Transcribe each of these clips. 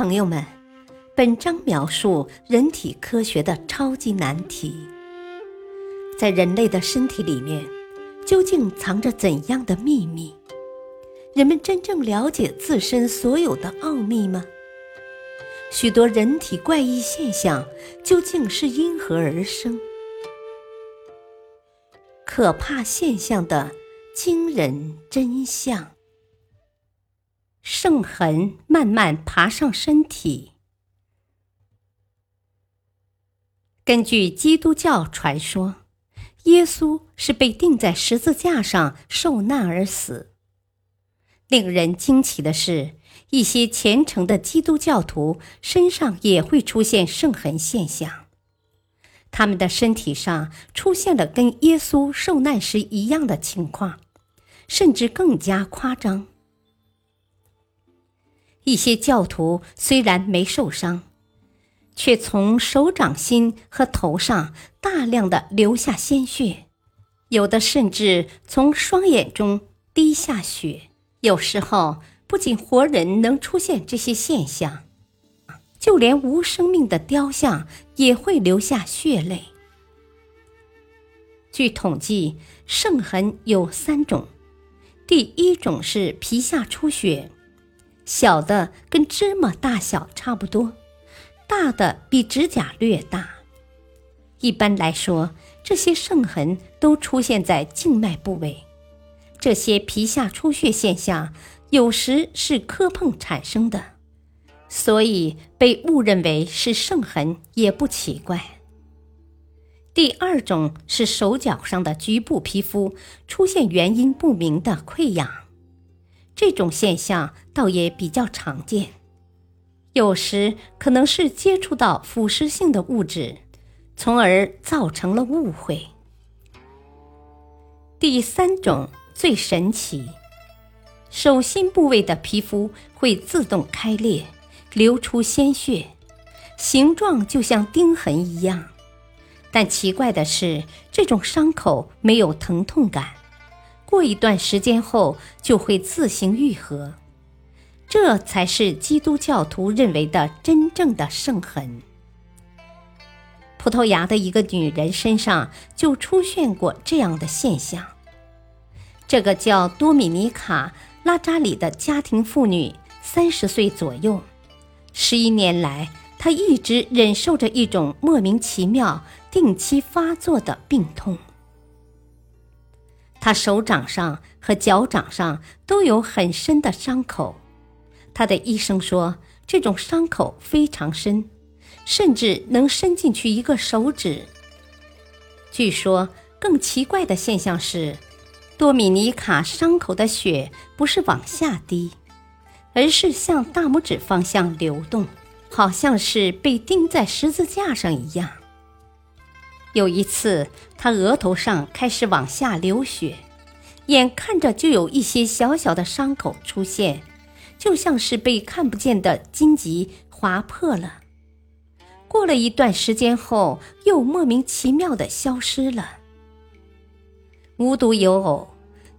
朋友们，本章描述人体科学的超级难题。在人类的身体里面，究竟藏着怎样的秘密？人们真正了解自身所有的奥秘吗？许多人体怪异现象究竟是因何而生？可怕现象的惊人真相。圣痕慢慢爬上身体。根据基督教传说，耶稣是被钉在十字架上受难而死。令人惊奇的是，一些虔诚的基督教徒身上也会出现圣痕现象，他们的身体上出现了跟耶稣受难时一样的情况，甚至更加夸张。一些教徒虽然没受伤，却从手掌心和头上大量的流下鲜血，有的甚至从双眼中滴下血。有时候，不仅活人能出现这些现象，就连无生命的雕像也会流下血泪。据统计，圣痕有三种，第一种是皮下出血。小的跟芝麻大小差不多，大的比指甲略大。一般来说，这些圣痕都出现在静脉部位。这些皮下出血现象有时是磕碰产生的，所以被误认为是圣痕也不奇怪。第二种是手脚上的局部皮肤出现原因不明的溃疡。这种现象倒也比较常见，有时可能是接触到腐蚀性的物质，从而造成了误会。第三种最神奇，手心部位的皮肤会自动开裂，流出鲜血，形状就像钉痕一样，但奇怪的是，这种伤口没有疼痛感。过一段时间后就会自行愈合，这才是基督教徒认为的真正的圣痕。葡萄牙的一个女人身上就出现过这样的现象。这个叫多米尼卡·拉扎里的家庭妇女，三十岁左右，十一年来，她一直忍受着一种莫名其妙、定期发作的病痛。他手掌上和脚掌上都有很深的伤口，他的医生说这种伤口非常深，甚至能伸进去一个手指。据说更奇怪的现象是，多米尼卡伤口的血不是往下滴，而是向大拇指方向流动，好像是被钉在十字架上一样。有一次，他额头上开始往下流血，眼看着就有一些小小的伤口出现，就像是被看不见的荆棘划破了。过了一段时间后，又莫名其妙的消失了。无独有偶，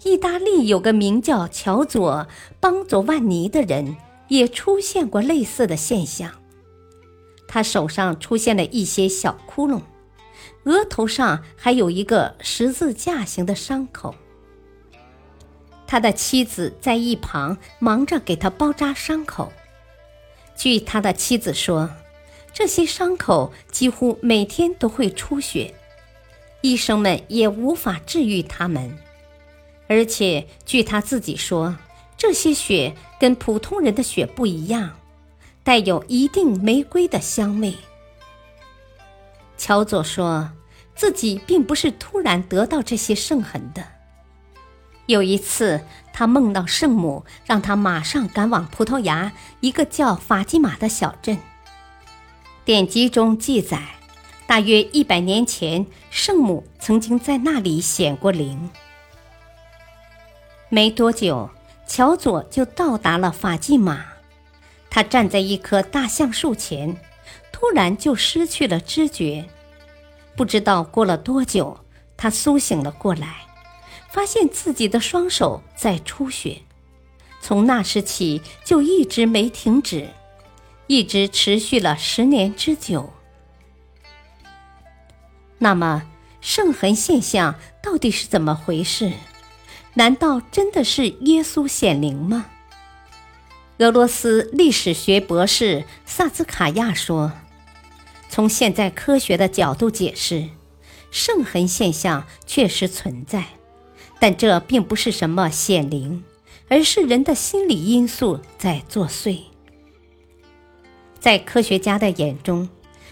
意大利有个名叫乔佐·邦佐万尼的人，也出现过类似的现象。他手上出现了一些小窟窿。额头上还有一个十字架形的伤口。他的妻子在一旁忙着给他包扎伤口。据他的妻子说，这些伤口几乎每天都会出血，医生们也无法治愈他们。而且据他自己说，这些血跟普通人的血不一样，带有一定玫瑰的香味。乔佐说自己并不是突然得到这些圣痕的。有一次，他梦到圣母让他马上赶往葡萄牙一个叫法基玛的小镇。典籍中记载，大约一百年前，圣母曾经在那里显过灵。没多久，乔佐就到达了法基玛。他站在一棵大橡树前。突然就失去了知觉，不知道过了多久，他苏醒了过来，发现自己的双手在出血，从那时起就一直没停止，一直持续了十年之久。那么，圣痕现象到底是怎么回事？难道真的是耶稣显灵吗？俄罗斯历史学博士萨兹卡亚说：“从现在科学的角度解释，圣痕现象确实存在，但这并不是什么显灵，而是人的心理因素在作祟。在科学家的眼中。”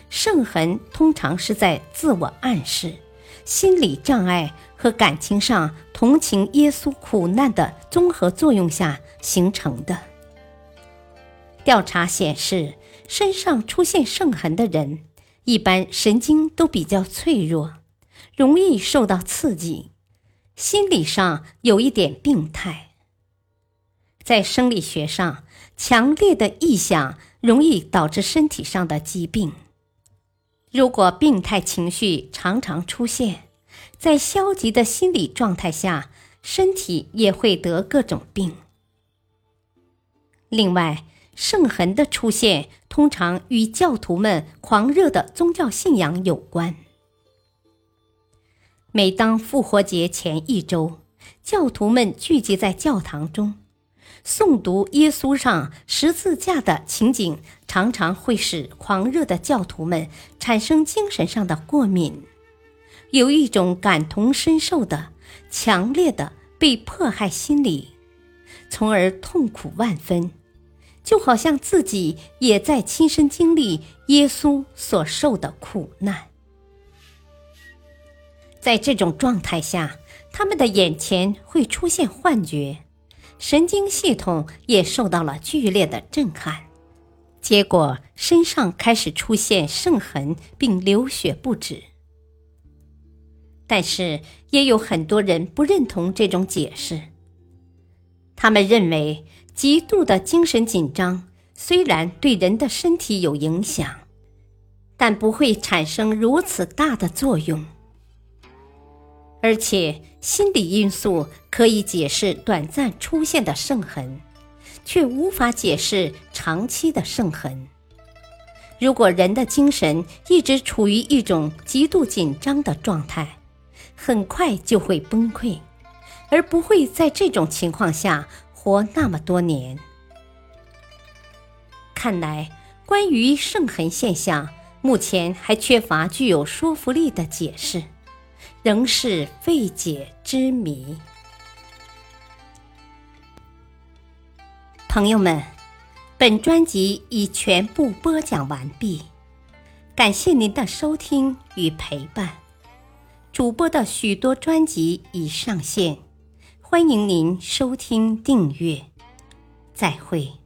圣痕通常是在自我暗示、心理障碍和感情上同情耶稣苦难的综合作用下形成的。调查显示，身上出现圣痕的人，一般神经都比较脆弱，容易受到刺激，心理上有一点病态。在生理学上，强烈的臆想容易导致身体上的疾病。如果病态情绪常常出现，在消极的心理状态下，身体也会得各种病。另外，圣痕的出现通常与教徒们狂热的宗教信仰有关。每当复活节前一周，教徒们聚集在教堂中。诵读耶稣上十字架的情景，常常会使狂热的教徒们产生精神上的过敏，有一种感同身受的强烈的被迫害心理，从而痛苦万分，就好像自己也在亲身经历耶稣所受的苦难。在这种状态下，他们的眼前会出现幻觉。神经系统也受到了剧烈的震撼，结果身上开始出现圣痕，并流血不止。但是也有很多人不认同这种解释，他们认为极度的精神紧张虽然对人的身体有影响，但不会产生如此大的作用。而且，心理因素可以解释短暂出现的圣痕，却无法解释长期的圣痕。如果人的精神一直处于一种极度紧张的状态，很快就会崩溃，而不会在这种情况下活那么多年。看来，关于圣痕现象，目前还缺乏具有说服力的解释。仍是未解之谜。朋友们，本专辑已全部播讲完毕，感谢您的收听与陪伴。主播的许多专辑已上线，欢迎您收听订阅。再会。